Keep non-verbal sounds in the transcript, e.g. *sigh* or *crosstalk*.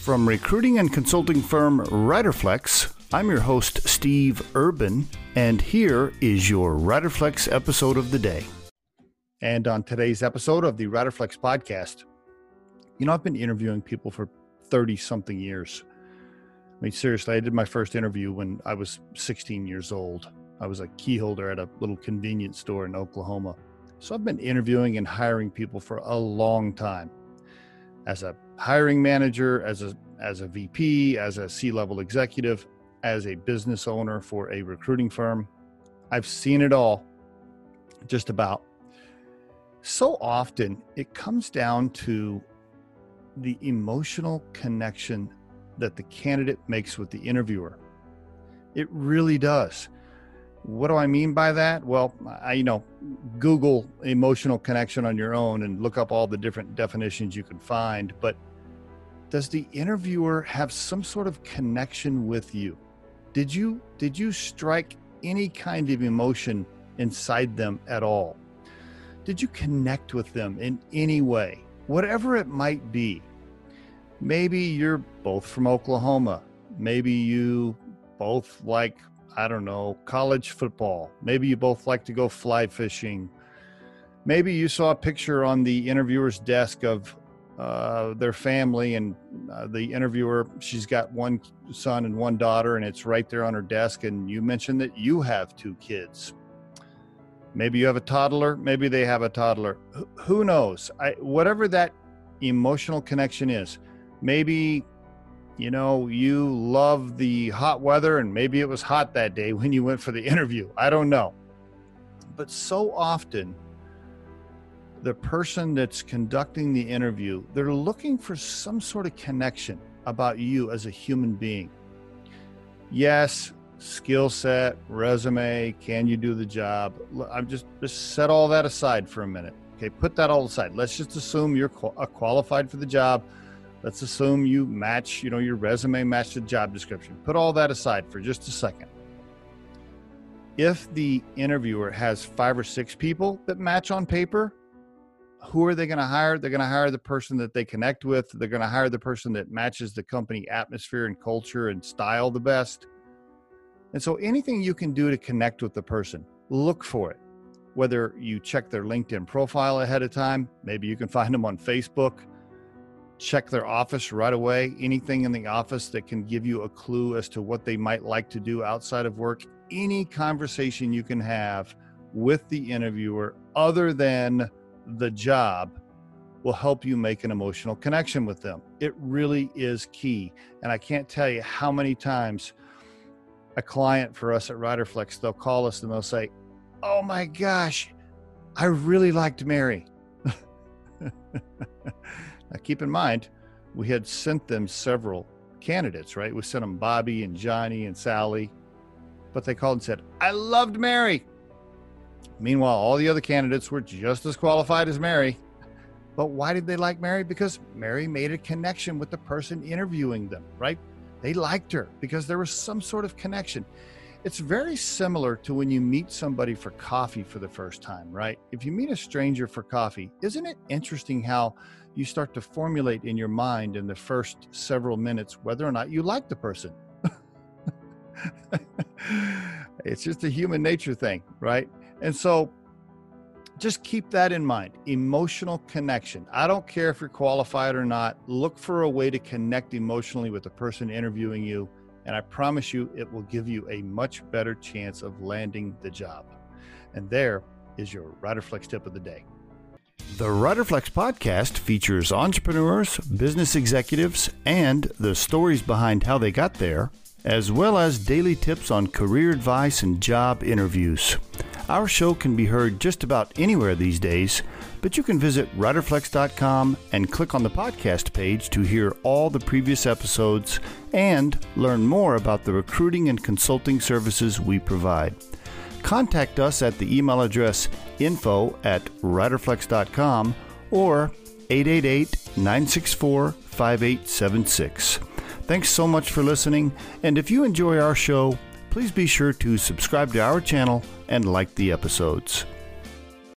From recruiting and consulting firm Riderflex, I'm your host, Steve Urban, and here is your Riderflex episode of the day. And on today's episode of the Riderflex podcast, you know, I've been interviewing people for 30 something years. I mean, seriously, I did my first interview when I was 16 years old. I was a key holder at a little convenience store in Oklahoma. So I've been interviewing and hiring people for a long time. As a hiring manager, as a as a VP, as a C-level executive, as a business owner for a recruiting firm, I've seen it all just about. So often it comes down to the emotional connection that the candidate makes with the interviewer. It really does. What do I mean by that? Well, I, you know, Google emotional connection on your own and look up all the different definitions you can find. But does the interviewer have some sort of connection with you? Did you did you strike any kind of emotion inside them at all? Did you connect with them in any way, whatever it might be? Maybe you're both from Oklahoma. Maybe you both like I don't know, college football. Maybe you both like to go fly fishing. Maybe you saw a picture on the interviewer's desk of uh, their family, and uh, the interviewer, she's got one son and one daughter, and it's right there on her desk. And you mentioned that you have two kids. Maybe you have a toddler. Maybe they have a toddler. Who knows? I, whatever that emotional connection is, maybe you know, you love the hot weather and maybe it was hot that day *laughs* when you went for the interview. I don't know. But so often, the person that's conducting the interview, they're looking for some sort of connection about you as a human being. Yes, skill set, resume, can you do the job? I'm just just set all that aside for a minute. Okay, put that all aside. Let's just assume you're uh, qualified for the job Let's assume you match, you know, your resume matched the job description. Put all that aside for just a second. If the interviewer has five or six people that match on paper, who are they going to hire? They're going to hire the person that they connect with. They're going to hire the person that matches the company atmosphere and culture and style the best. And so anything you can do to connect with the person, look for it. Whether you check their LinkedIn profile ahead of time, maybe you can *laughs* find them on Facebook check their office right away. Anything in the office that can give you a clue as to what they might like to do outside of work. Any conversation you can have with the interviewer other than the job will help you make an emotional connection with them. It really is key. And I can't tell you how many times a client for us at Riderflex, they'll call us and they'll say, Oh my gosh, I really liked Mary. *laughs* Now, keep in mind, we had sent them several candidates, right? We sent them Bobby and Johnny and Sally, but they called and said, I loved Mary. Meanwhile, all the other candidates were just as qualified as Mary. But why did they like Mary? Because Mary made a connection with the person interviewing them, right? They liked her because there was some sort of connection. It's very similar to when you meet somebody for coffee for the first time, right? If you meet a stranger for coffee, isn't it interesting how you start to formulate in your mind in the first several minutes whether or not you like the person. *laughs* it's just a human nature thing, right? And so just keep that in mind emotional connection. I don't care if you're qualified or not, look for a way to connect emotionally with the person interviewing you. And I promise you, it will give you a much better chance of landing the job. And there is your Riderflex tip of the day. The Riderflex podcast features entrepreneurs, business executives, and the stories behind how they got there, as well as daily tips on career advice and job interviews. Our show can be heard just about anywhere these days, but you can visit riderflex.com and click on the podcast page to hear all the previous episodes and learn more about the recruiting and consulting services we provide. Contact us at the email address info at riderflex.com or 888 964 5876. Thanks so much for listening, and if you enjoy our show, please be sure to subscribe to our channel and like the episodes.